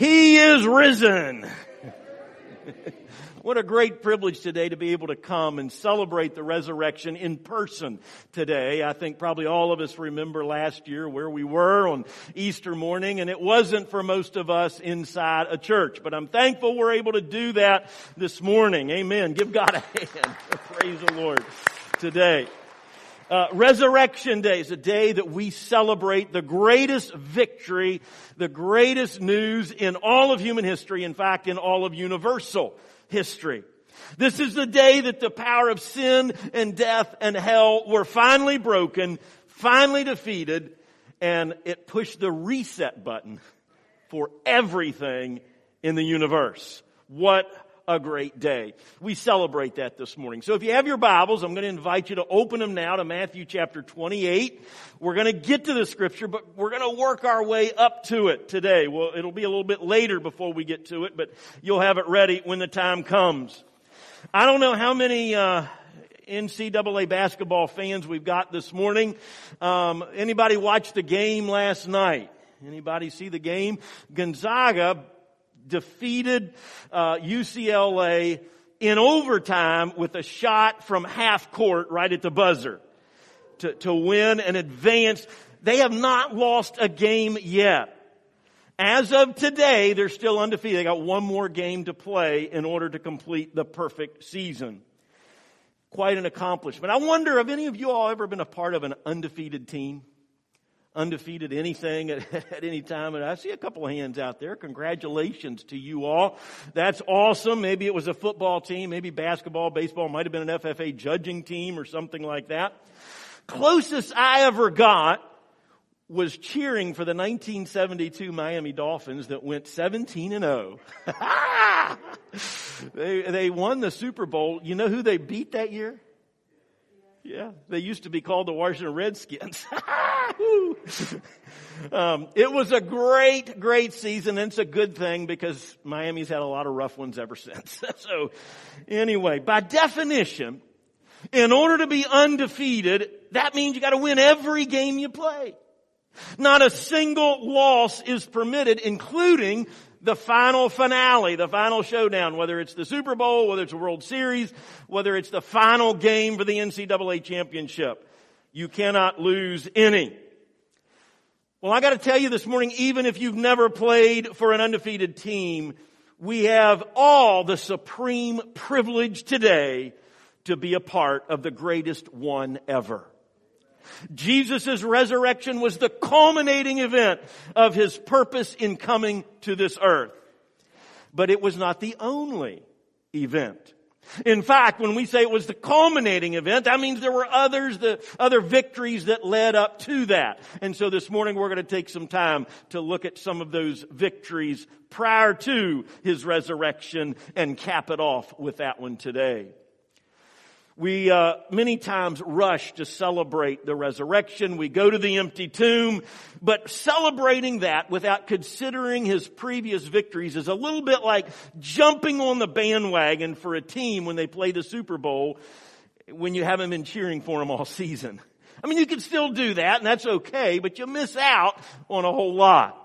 He is risen. what a great privilege today to be able to come and celebrate the resurrection in person today. I think probably all of us remember last year where we were on Easter morning and it wasn't for most of us inside a church, but I'm thankful we're able to do that this morning. Amen. Give God a hand. Praise the Lord today. Uh, Resurrection Day is a day that we celebrate the greatest victory, the greatest news in all of human history, in fact, in all of universal history. This is the day that the power of sin and death and hell were finally broken, finally defeated, and it pushed the reset button for everything in the universe. What a great day. We celebrate that this morning. So if you have your Bibles, I'm going to invite you to open them now to Matthew chapter 28. We're going to get to the scripture, but we're going to work our way up to it today. Well, it'll be a little bit later before we get to it, but you'll have it ready when the time comes. I don't know how many, uh, NCAA basketball fans we've got this morning. Um, anybody watch the game last night? Anybody see the game? Gonzaga defeated uh, UCLA in overtime with a shot from half court right at the buzzer to, to win and advance. They have not lost a game yet. As of today, they're still undefeated. They got one more game to play in order to complete the perfect season. Quite an accomplishment. I wonder, have any of you all ever been a part of an undefeated team? Undefeated anything at, at, any time. And I see a couple of hands out there. Congratulations to you all. That's awesome. Maybe it was a football team, maybe basketball, baseball, might have been an FFA judging team or something like that. Closest I ever got was cheering for the 1972 Miami Dolphins that went 17 and 0. they, they won the Super Bowl. You know who they beat that year? Yeah, they used to be called the Washington Redskins. um, it was a great, great season, and it's a good thing because Miami's had a lot of rough ones ever since. so, anyway, by definition, in order to be undefeated, that means you got to win every game you play. Not a single loss is permitted, including the final finale, the final showdown, whether it's the Super Bowl, whether it's a World Series, whether it's the final game for the NCAA championship. You cannot lose any. Well, I gotta tell you this morning, even if you've never played for an undefeated team, we have all the supreme privilege today to be a part of the greatest one ever. Jesus' resurrection was the culminating event of his purpose in coming to this earth. But it was not the only event. In fact, when we say it was the culminating event, that means there were others, the other victories that led up to that. And so this morning we're going to take some time to look at some of those victories prior to his resurrection and cap it off with that one today. We uh, many times rush to celebrate the resurrection. We go to the empty tomb, but celebrating that without considering his previous victories is a little bit like jumping on the bandwagon for a team when they play the Super Bowl when you haven't been cheering for them all season. I mean, you can still do that, and that's okay, but you miss out on a whole lot.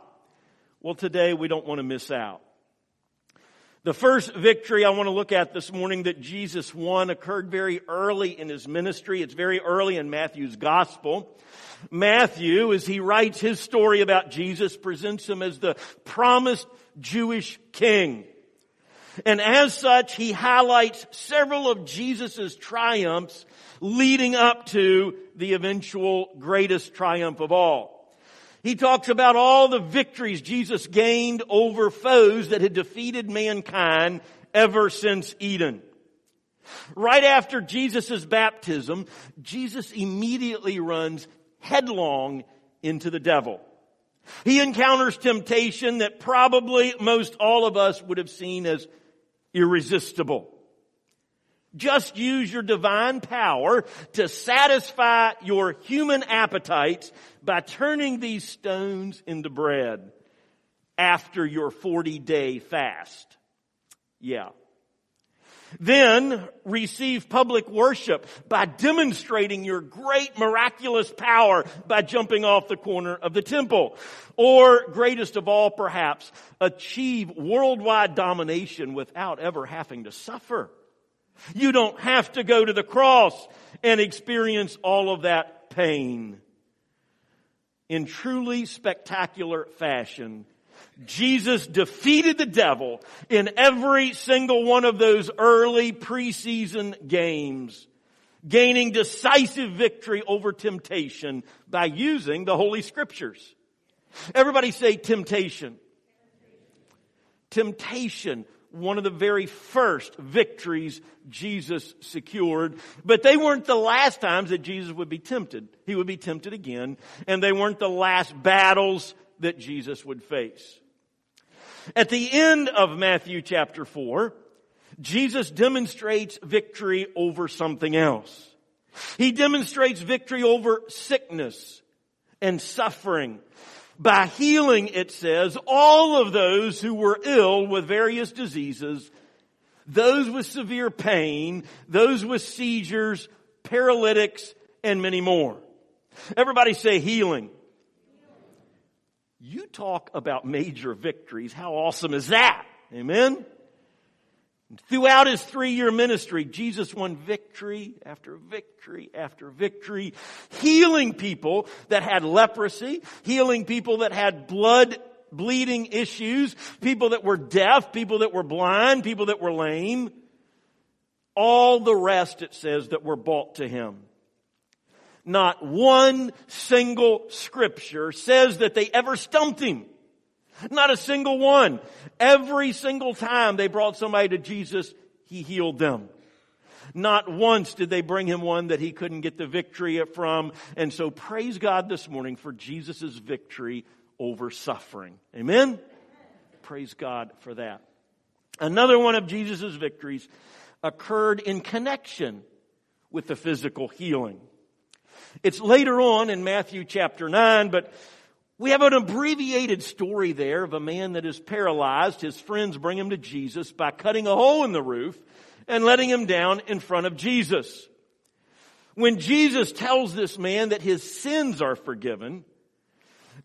Well, today we don't want to miss out. The first victory I want to look at this morning that Jesus won occurred very early in his ministry. It's very early in Matthew's gospel. Matthew, as he writes his story about Jesus, presents him as the promised Jewish king. And as such, he highlights several of Jesus' triumphs leading up to the eventual greatest triumph of all. He talks about all the victories Jesus gained over foes that had defeated mankind ever since Eden. Right after Jesus' baptism, Jesus immediately runs headlong into the devil. He encounters temptation that probably most all of us would have seen as irresistible. Just use your divine power to satisfy your human appetites by turning these stones into bread after your 40 day fast. Yeah. Then receive public worship by demonstrating your great miraculous power by jumping off the corner of the temple. Or greatest of all perhaps, achieve worldwide domination without ever having to suffer. You don't have to go to the cross and experience all of that pain. In truly spectacular fashion, Jesus defeated the devil in every single one of those early preseason games, gaining decisive victory over temptation by using the Holy Scriptures. Everybody say temptation. Temptation, one of the very first victories Jesus secured, but they weren't the last times that Jesus would be tempted. He would be tempted again, and they weren't the last battles that Jesus would face. At the end of Matthew chapter 4, Jesus demonstrates victory over something else. He demonstrates victory over sickness and suffering by healing, it says, all of those who were ill with various diseases, those with severe pain, those with seizures, paralytics, and many more. Everybody say healing. You talk about major victories. How awesome is that? Amen? Throughout his three year ministry, Jesus won victory after victory after victory, healing people that had leprosy, healing people that had blood bleeding issues, people that were deaf, people that were blind, people that were lame. All the rest, it says, that were brought to him. Not one single scripture says that they ever stumped him. Not a single one. Every single time they brought somebody to Jesus, he healed them. Not once did they bring him one that he couldn't get the victory from. And so praise God this morning for Jesus' victory over suffering. Amen? Praise God for that. Another one of Jesus' victories occurred in connection with the physical healing. It's later on in Matthew chapter 9, but we have an abbreviated story there of a man that is paralyzed. His friends bring him to Jesus by cutting a hole in the roof and letting him down in front of Jesus. When Jesus tells this man that his sins are forgiven,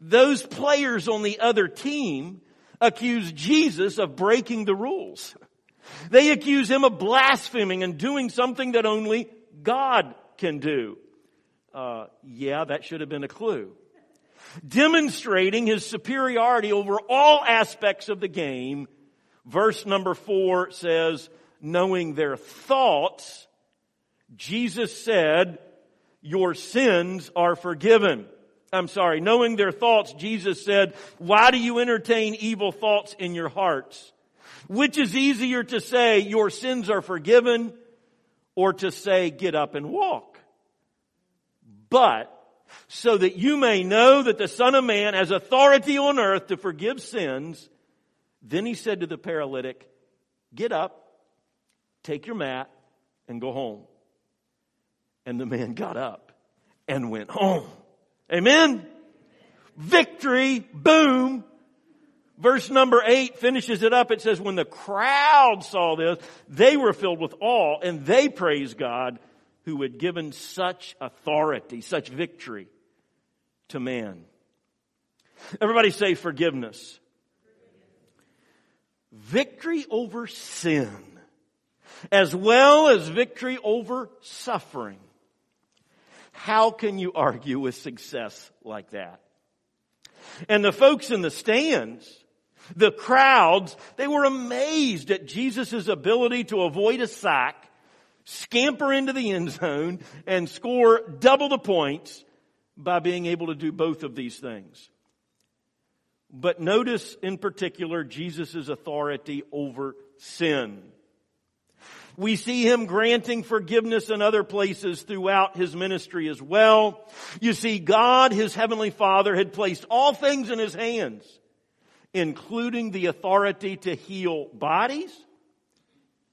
those players on the other team accuse Jesus of breaking the rules. They accuse him of blaspheming and doing something that only God can do. Uh, yeah, that should have been a clue. Demonstrating his superiority over all aspects of the game, verse number four says, knowing their thoughts, Jesus said, your sins are forgiven. I'm sorry, knowing their thoughts, Jesus said, why do you entertain evil thoughts in your hearts? Which is easier to say, your sins are forgiven, or to say, get up and walk? but so that you may know that the Son of Man has authority on earth to forgive sins. Then he said to the paralytic, Get up, take your mat, and go home. And the man got up and went home. Amen? Victory, boom. Verse number eight finishes it up. It says, When the crowd saw this, they were filled with awe and they praised God who had given such authority, such victory to man. Everybody say forgiveness. Victory over sin, as well as victory over suffering. How can you argue with success like that? And the folks in the stands, the crowds, they were amazed at Jesus' ability to avoid a sack scamper into the end zone and score double the points by being able to do both of these things. But notice in particular Jesus' authority over sin. We see him granting forgiveness in other places throughout his ministry as well. You see, God, his heavenly father, had placed all things in his hands, including the authority to heal bodies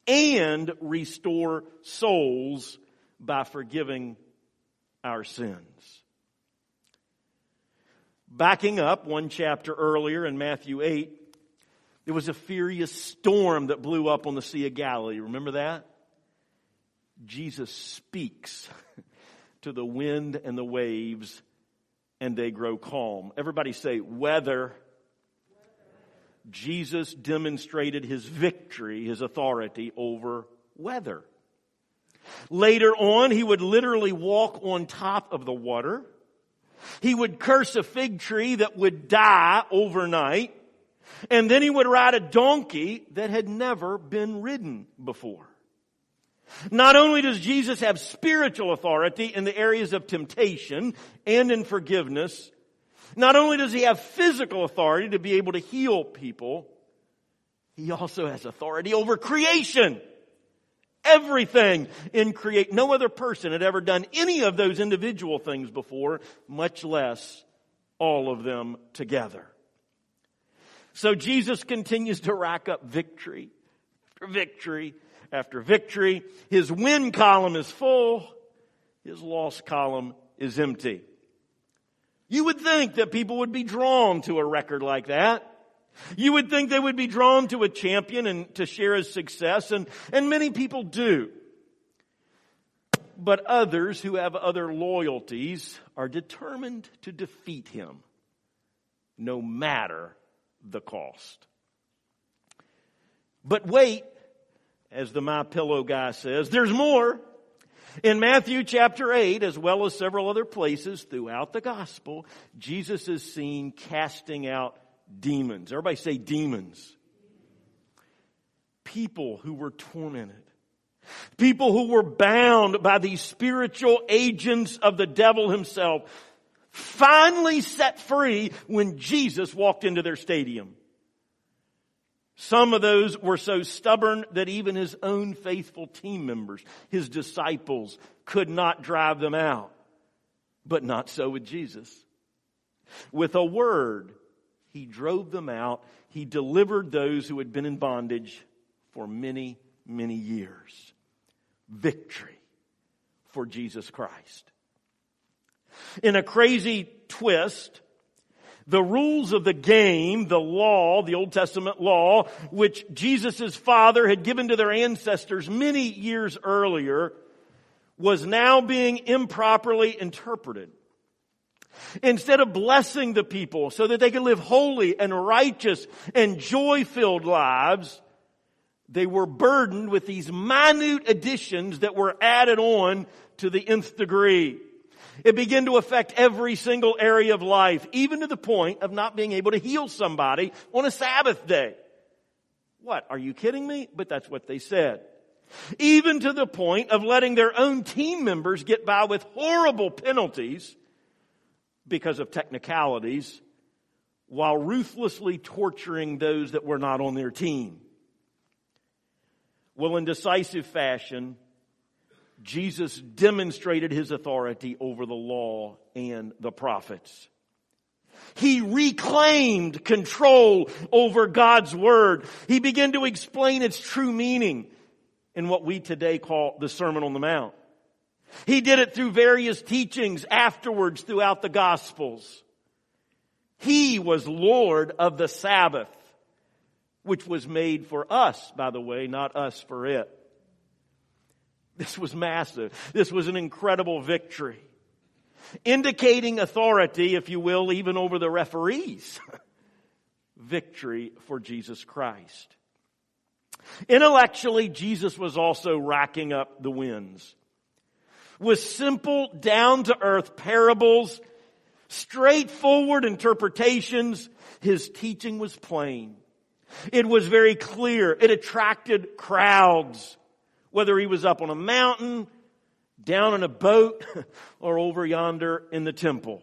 and restore souls by forgiving our sins. Backing up one chapter earlier in Matthew 8, There was a furious storm that blew up on the Sea of Galilee. Remember that? Jesus speaks to the wind and the waves and they grow calm. Everybody say weather. Jesus demonstrated his victory, his authority over weather. Later on, he would literally walk on top of the water. He would curse a fig tree that would die overnight. And then he would ride a donkey that had never been ridden before. Not only does Jesus have spiritual authority in the areas of temptation and in forgiveness, not only does he have physical authority to be able to heal people, he also has authority over creation. Everything in create. No other person had ever done any of those individual things before, much less all of them together. So Jesus continues to rack up victory after victory after victory. His win column is full. His loss column is empty. You would think that people would be drawn to a record like that. You would think they would be drawn to a champion and to share his success, and, and many people do. But others who have other loyalties are determined to defeat him, no matter the cost. But wait, as the My Pillow guy says, there's more. In Matthew chapter 8, as well as several other places throughout the gospel, Jesus is seen casting out demons. Everybody say demons. People who were tormented. People who were bound by these spiritual agents of the devil himself finally set free when Jesus walked into their stadium. Some of those were so stubborn that even his own faithful team members, his disciples, could not drive them out. But not so with Jesus. With a word, he drove them out. He delivered those who had been in bondage for many, many years. Victory for Jesus Christ. In a crazy twist, the rules of the game, the law, the Old Testament law, which Jesus' father had given to their ancestors many years earlier, was now being improperly interpreted. Instead of blessing the people so that they could live holy and righteous and joy-filled lives, they were burdened with these minute additions that were added on to the nth degree. It began to affect every single area of life, even to the point of not being able to heal somebody on a Sabbath day. What? Are you kidding me? But that's what they said. Even to the point of letting their own team members get by with horrible penalties because of technicalities while ruthlessly torturing those that were not on their team. Well, in decisive fashion, Jesus demonstrated his authority over the law and the prophets. He reclaimed control over God's Word. He began to explain its true meaning in what we today call the Sermon on the Mount. He did it through various teachings afterwards throughout the Gospels. He was Lord of the Sabbath, which was made for us, by the way, not us for it. This was massive. This was an incredible victory. Indicating authority, if you will, even over the referees. victory for Jesus Christ. Intellectually, Jesus was also racking up the wins. With simple, down to earth parables, straightforward interpretations, his teaching was plain. It was very clear. It attracted crowds whether he was up on a mountain, down in a boat, or over yonder in the temple.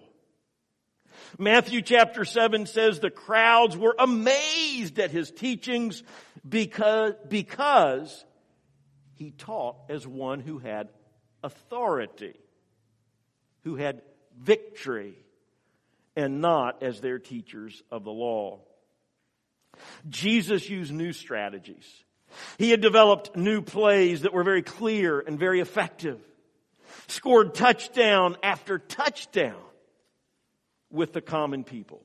Matthew chapter 7 says the crowds were amazed at his teachings because, because he taught as one who had authority, who had victory, and not as their teachers of the law. Jesus used new strategies. He had developed new plays that were very clear and very effective. Scored touchdown after touchdown with the common people.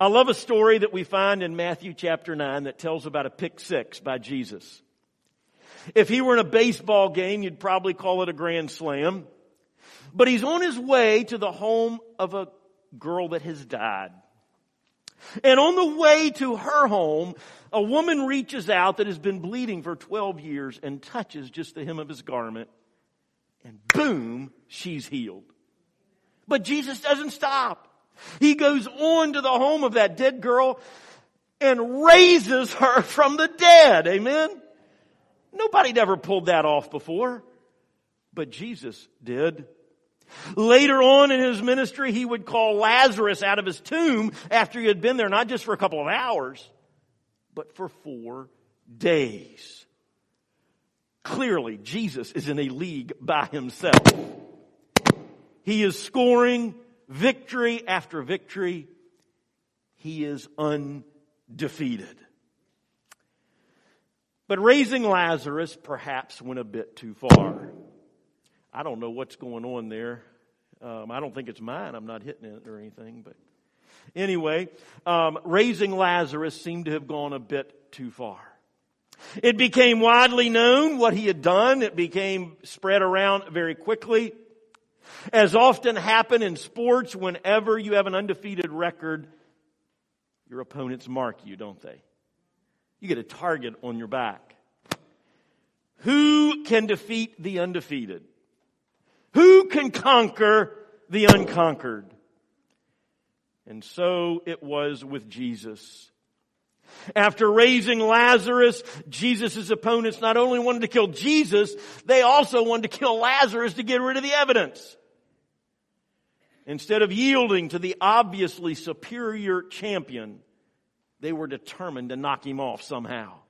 I love a story that we find in Matthew chapter 9 that tells about a pick six by Jesus. If he were in a baseball game, you'd probably call it a grand slam. But he's on his way to the home of a girl that has died. And on the way to her home, a woman reaches out that has been bleeding for 12 years and touches just the hem of his garment. And boom, she's healed. But Jesus doesn't stop. He goes on to the home of that dead girl and raises her from the dead. Amen. Nobody'd ever pulled that off before, but Jesus did. Later on in his ministry, he would call Lazarus out of his tomb after he had been there, not just for a couple of hours, but for four days. Clearly, Jesus is in a league by himself. He is scoring victory after victory. He is undefeated. But raising Lazarus perhaps went a bit too far. I don't know what's going on there. Um, I don't think it's mine. I'm not hitting it or anything. But anyway, um, raising Lazarus seemed to have gone a bit too far. It became widely known what he had done. It became spread around very quickly. As often happen in sports, whenever you have an undefeated record, your opponents mark you, don't they? You get a target on your back. Who can defeat the undefeated? Can conquer the unconquered? And so it was with Jesus. After raising Lazarus, Jesus' opponents not only wanted to kill Jesus, they also wanted to kill Lazarus to get rid of the evidence. Instead of yielding to the obviously superior champion, they were determined to knock him off somehow.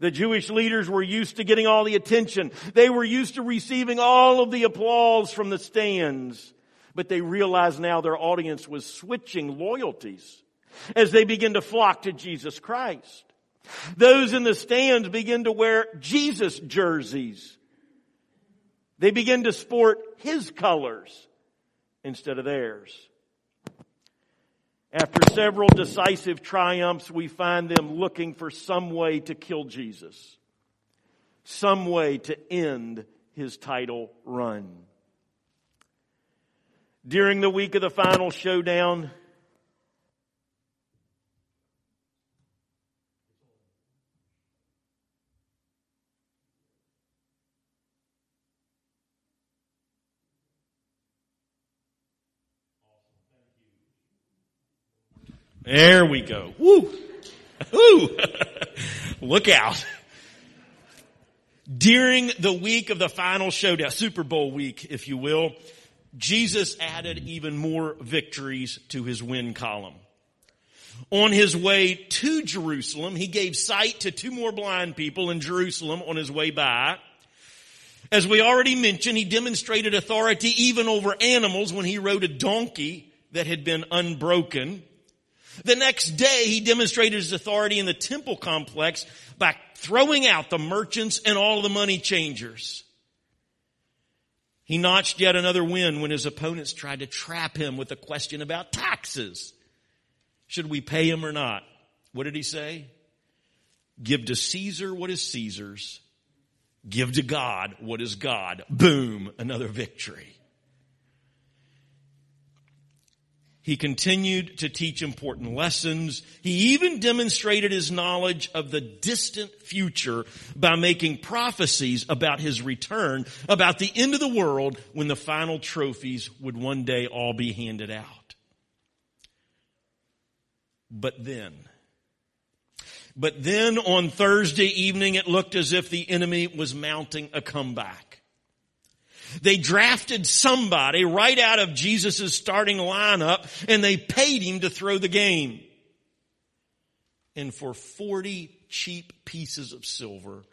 The Jewish leaders were used to getting all the attention. They were used to receiving all of the applause from the stands. But they realized now their audience was switching loyalties as they begin to flock to Jesus Christ. Those in the stands begin to wear Jesus jerseys. They begin to sport his colors instead of theirs. After several decisive triumphs, we find them looking for some way to kill Jesus, some way to end his title run. During the week of the final showdown, There we go. Woo! Woo! Look out. During the week of the final showdown, Super Bowl week, if you will, Jesus added even more victories to his win column. On his way to Jerusalem, he gave sight to two more blind people in Jerusalem on his way by. As we already mentioned, he demonstrated authority even over animals when he rode a donkey that had been unbroken. The next day, he demonstrated his authority in the temple complex by throwing out the merchants and all the money changers. He notched yet another win when his opponents tried to trap him with a question about taxes. Should we pay him or not? What did he say? Give to Caesar what is Caesar's. Give to God what is God. Boom, another victory. He continued to teach important lessons. He even demonstrated his knowledge of the distant future by making prophecies about his return, about the end of the world when the final trophies would one day all be handed out. But then, but then on Thursday evening, it looked as if the enemy was mounting a comeback. They drafted somebody right out of Jesus' starting lineup and they paid him to throw the game. And for 40 cheap pieces of silver,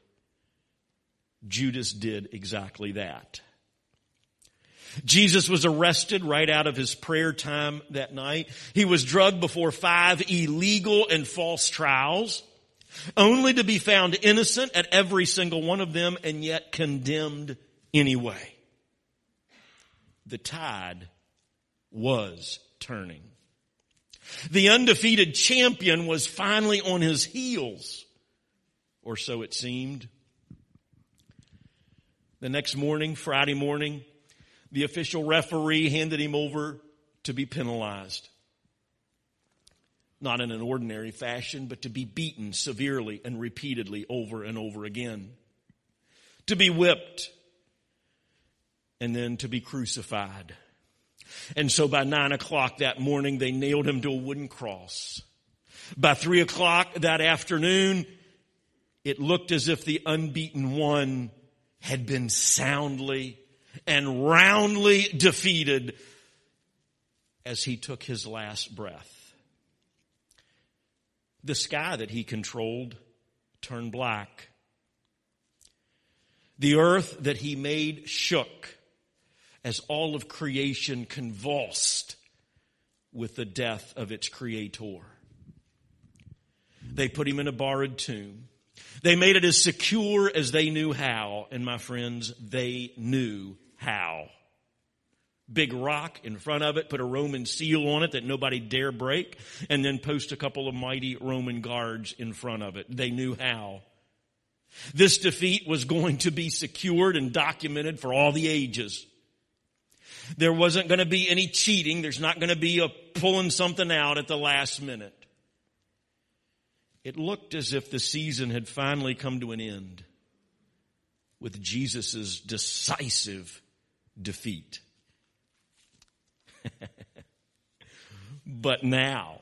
Judas did exactly that. Jesus was arrested right out of his prayer time that night. He was drugged before five illegal and false trials, only to be found innocent at every single one of them and yet condemned anyway the tide was turning. The undefeated champion was finally on his heels, or so it seemed. The next morning, Friday morning, the official referee handed him over to be penalized. Not in an ordinary fashion, but to be beaten severely and repeatedly over and over again. To be whipped and then to be crucified. And so by nine o'clock that morning, they nailed him to a wooden cross. By three o'clock that afternoon, it looked as if the unbeaten one had been soundly and roundly defeated as he took his last breath. The sky that he controlled turned black. The earth that he made shook as all of creation convulsed with the death of its creator. They put him in a borrowed tomb. They made it as secure as they knew how. And my friends, they knew how. Big rock in front of it, put a Roman seal on it that nobody dare break, and then post a couple of mighty Roman guards in front of it. They knew how. This defeat was going to be secured and documented for all the ages. There wasn't going to be any cheating. There's not going to be a pulling something out at the last minute. It looked as if the season had finally come to an end with Jesus' decisive defeat. but now,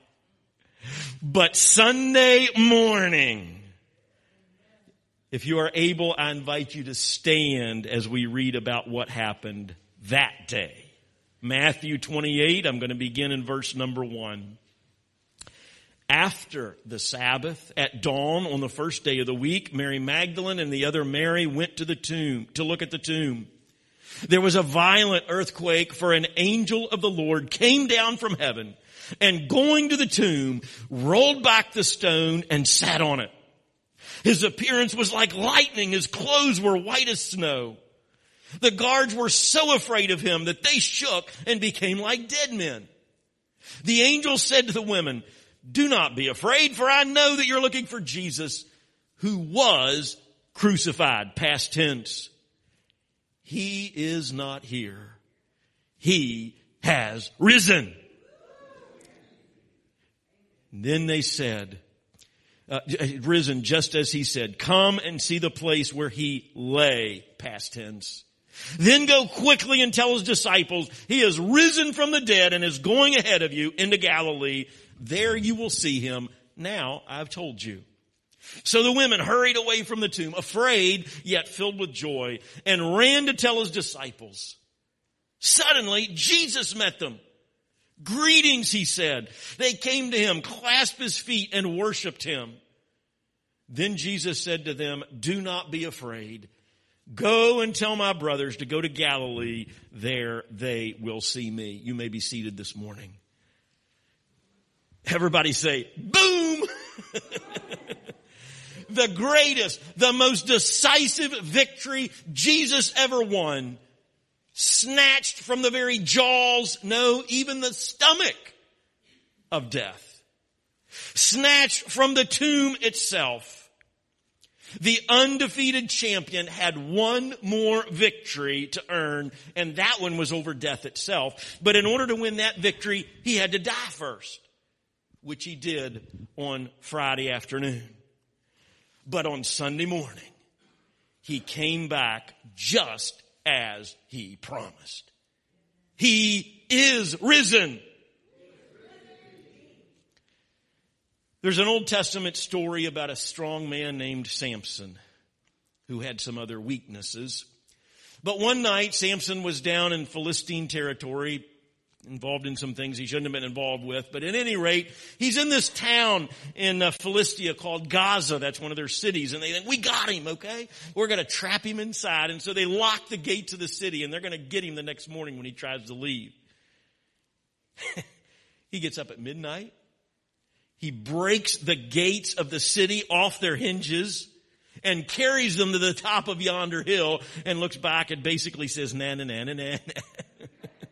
but Sunday morning, if you are able, I invite you to stand as we read about what happened that day. Matthew 28, I'm going to begin in verse number one. After the Sabbath, at dawn on the first day of the week, Mary Magdalene and the other Mary went to the tomb to look at the tomb. There was a violent earthquake for an angel of the Lord came down from heaven and going to the tomb, rolled back the stone and sat on it. His appearance was like lightning. His clothes were white as snow. The guards were so afraid of him that they shook and became like dead men. The angel said to the women, do not be afraid for I know that you're looking for Jesus who was crucified, past tense. He is not here. He has risen. then they said, uh, risen just as he said, come and see the place where he lay, past tense. Then go quickly and tell his disciples, he has risen from the dead and is going ahead of you into Galilee. There you will see him. Now I've told you. So the women hurried away from the tomb, afraid yet filled with joy, and ran to tell his disciples. Suddenly, Jesus met them. Greetings, he said. They came to him, clasped his feet, and worshiped him. Then Jesus said to them, Do not be afraid. Go and tell my brothers to go to Galilee. There they will see me. You may be seated this morning. Everybody say, boom! the greatest, the most decisive victory Jesus ever won. Snatched from the very jaws, no, even the stomach of death. Snatched from the tomb itself the undefeated champion had one more victory to earn, and that one was over death itself. But in order to win that victory, he had to die first, which he did on Friday afternoon. But on Sunday morning, he came back just as he promised. He is risen. There's an Old Testament story about a strong man named Samson who had some other weaknesses. But one night, Samson was down in Philistine territory, involved in some things he shouldn't have been involved with. But at any rate, he's in this town in uh, Philistia called Gaza. That's one of their cities. And they think, we got him, okay? We're going to trap him inside. And so they lock the gates of the city and they're going to get him the next morning when he tries to leave. he gets up at midnight. He breaks the gates of the city off their hinges and carries them to the top of yonder hill and looks back and basically says, na na na na na.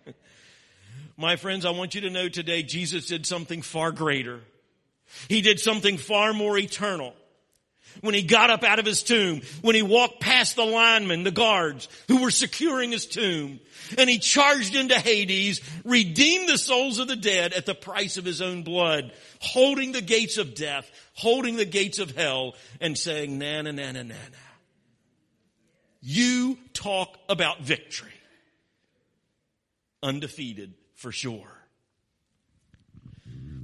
My friends, I want you to know today Jesus did something far greater. He did something far more eternal. When he got up out of his tomb, when he walked past the linemen, the guards who were securing his tomb, and he charged into Hades, redeemed the souls of the dead at the price of his own blood, holding the gates of death, holding the gates of hell, and saying, na na na na na na. You talk about victory. Undefeated for sure.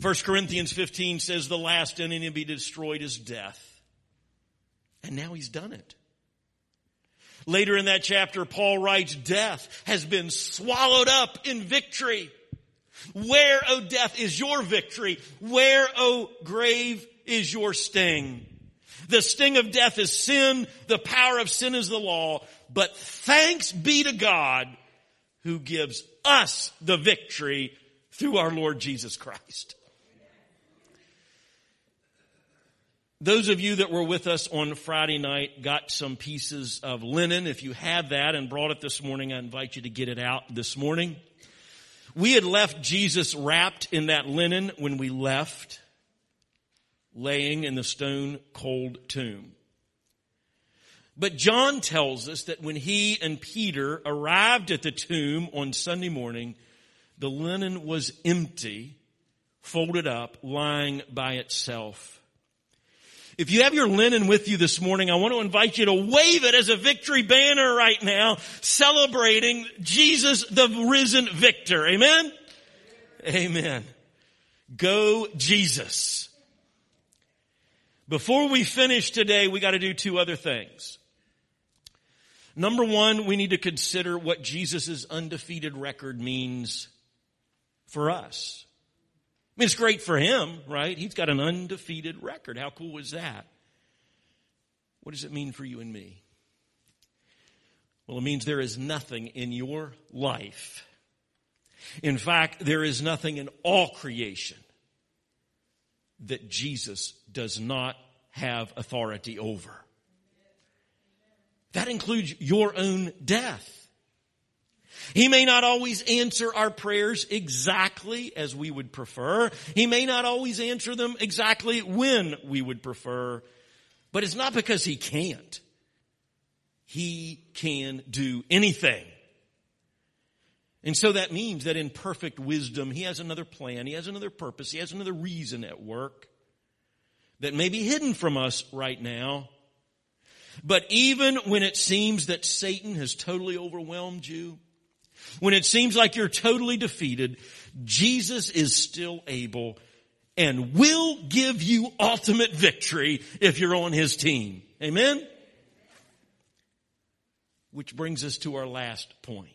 1 Corinthians 15 says the last enemy to be destroyed is death. And now he's done it. Later in that chapter, Paul writes, death has been swallowed up in victory. Where, O death, is your victory? Where, O grave, is your sting? The sting of death is sin. The power of sin is the law. But thanks be to God who gives us the victory through our Lord Jesus Christ. Those of you that were with us on Friday night got some pieces of linen. If you have that and brought it this morning, I invite you to get it out this morning. We had left Jesus wrapped in that linen when we left, laying in the stone cold tomb. But John tells us that when he and Peter arrived at the tomb on Sunday morning, the linen was empty, folded up, lying by itself. If you have your linen with you this morning, I want to invite you to wave it as a victory banner right now, celebrating Jesus, the risen victor. Amen? Amen. Go Jesus. Before we finish today, we got to do two other things. Number one, we need to consider what Jesus' undefeated record means for us. Mean, it's great for him, right? He's got an undefeated record. How cool is that? What does it mean for you and me? Well, it means there is nothing in your life. In fact, there is nothing in all creation that Jesus does not have authority over. That includes your own death. He may not always answer our prayers exactly as we would prefer. He may not always answer them exactly when we would prefer. But it's not because he can't. He can do anything. And so that means that in perfect wisdom, he has another plan, he has another purpose, he has another reason at work that may be hidden from us right now. But even when it seems that Satan has totally overwhelmed you, when it seems like you're totally defeated, Jesus is still able and will give you ultimate victory if you're on his team. Amen? Which brings us to our last point.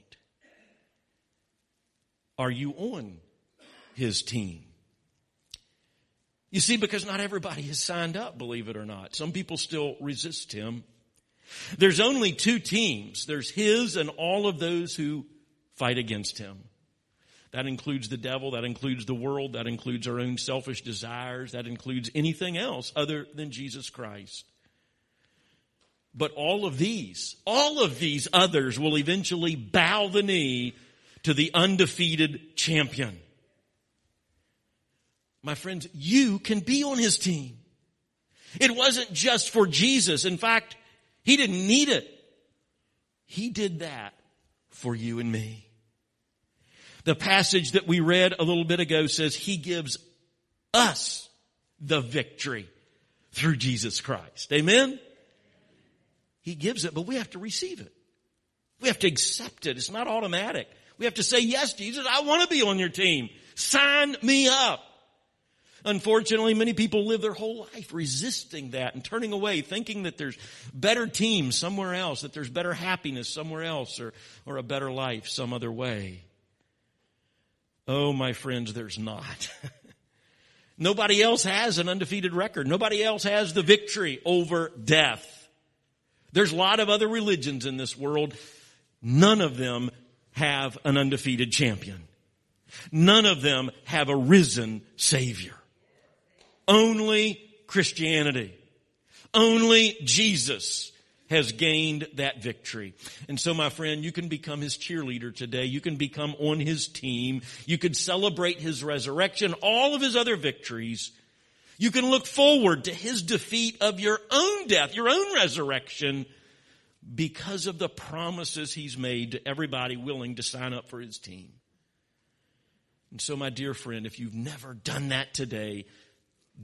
Are you on his team? You see, because not everybody has signed up, believe it or not. Some people still resist him. There's only two teams. There's his and all of those who fight against him. That includes the devil, that includes the world, that includes our own selfish desires, that includes anything else other than Jesus Christ. But all of these, all of these others will eventually bow the knee to the undefeated champion. My friends, you can be on his team. It wasn't just for Jesus. In fact, he didn't need it. He did that for you and me. The passage that we read a little bit ago says he gives us the victory through Jesus Christ. Amen? He gives it, but we have to receive it. We have to accept it. It's not automatic. We have to say, yes, Jesus, I want to be on your team. Sign me up. Unfortunately, many people live their whole life resisting that and turning away, thinking that there's better teams somewhere else, that there's better happiness somewhere else or, or a better life some other way. Oh, my friends, there's not. Nobody else has an undefeated record. Nobody else has the victory over death. There's a lot of other religions in this world. None of them have an undefeated champion. None of them have a risen savior. Only Christianity. Only Jesus has gained that victory. And so my friend, you can become his cheerleader today. You can become on his team. You can celebrate his resurrection, all of his other victories. You can look forward to his defeat of your own death, your own resurrection because of the promises he's made to everybody willing to sign up for his team. And so, my dear friend, if you've never done that today,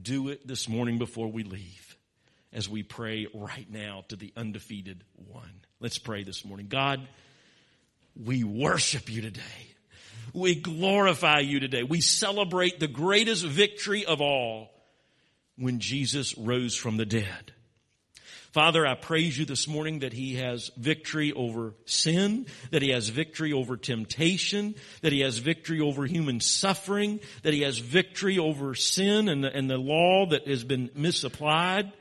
do it this morning before we leave as we pray right now to the undefeated one. Let's pray this morning. God, we worship you today. We glorify you today. We celebrate the greatest victory of all when Jesus rose from the dead. Father, I praise you this morning that He has victory over sin, that He has victory over temptation, that He has victory over human suffering, that He has victory over sin and the, and the law that has been misapplied.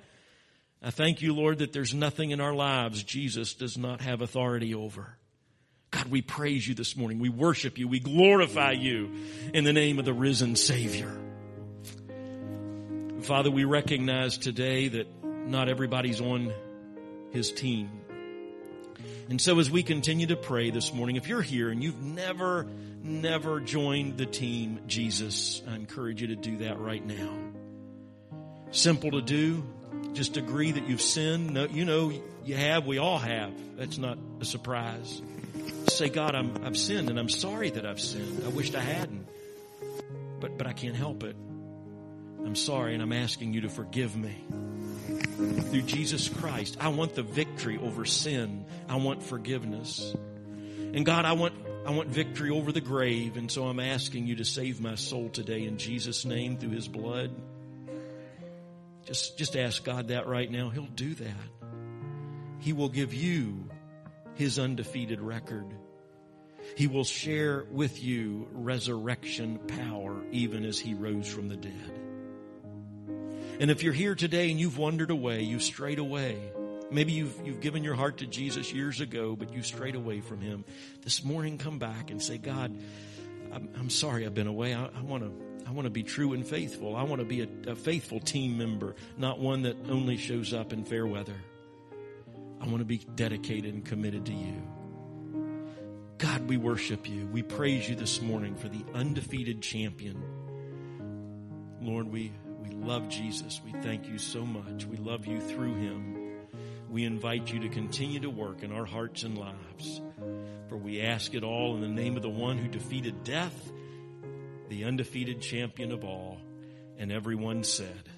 I thank you, Lord, that there's nothing in our lives Jesus does not have authority over. God, we praise you this morning. We worship you. We glorify you in the name of the risen Savior. Father, we recognize today that not everybody's on his team. And so as we continue to pray this morning, if you're here and you've never, never joined the team, Jesus, I encourage you to do that right now. Simple to do. Just agree that you've sinned. No, you know, you have. We all have. That's not a surprise. Say, God, I'm, I've sinned and I'm sorry that I've sinned. I wished I hadn't. But, but I can't help it. I'm sorry and I'm asking you to forgive me through Jesus Christ. I want the victory over sin. I want forgiveness. And God, I want I want victory over the grave, and so I'm asking you to save my soul today in Jesus' name through his blood. Just just ask God that right now. He'll do that. He will give you his undefeated record. He will share with you resurrection power even as he rose from the dead. And if you're here today and you've wandered away, you've strayed away, maybe you've, you've given your heart to Jesus years ago, but you strayed away from him. This morning, come back and say, God, I'm, I'm sorry I've been away. I, want to I want to be true and faithful. I want to be a, a, faithful team member, not one that only shows up in fair weather. I want to be dedicated and committed to you. God, we worship you. We praise you this morning for the undefeated champion. Lord, we love Jesus. We thank you so much. We love you through him. We invite you to continue to work in our hearts and lives. For we ask it all in the name of the one who defeated death, the undefeated champion of all. And everyone said,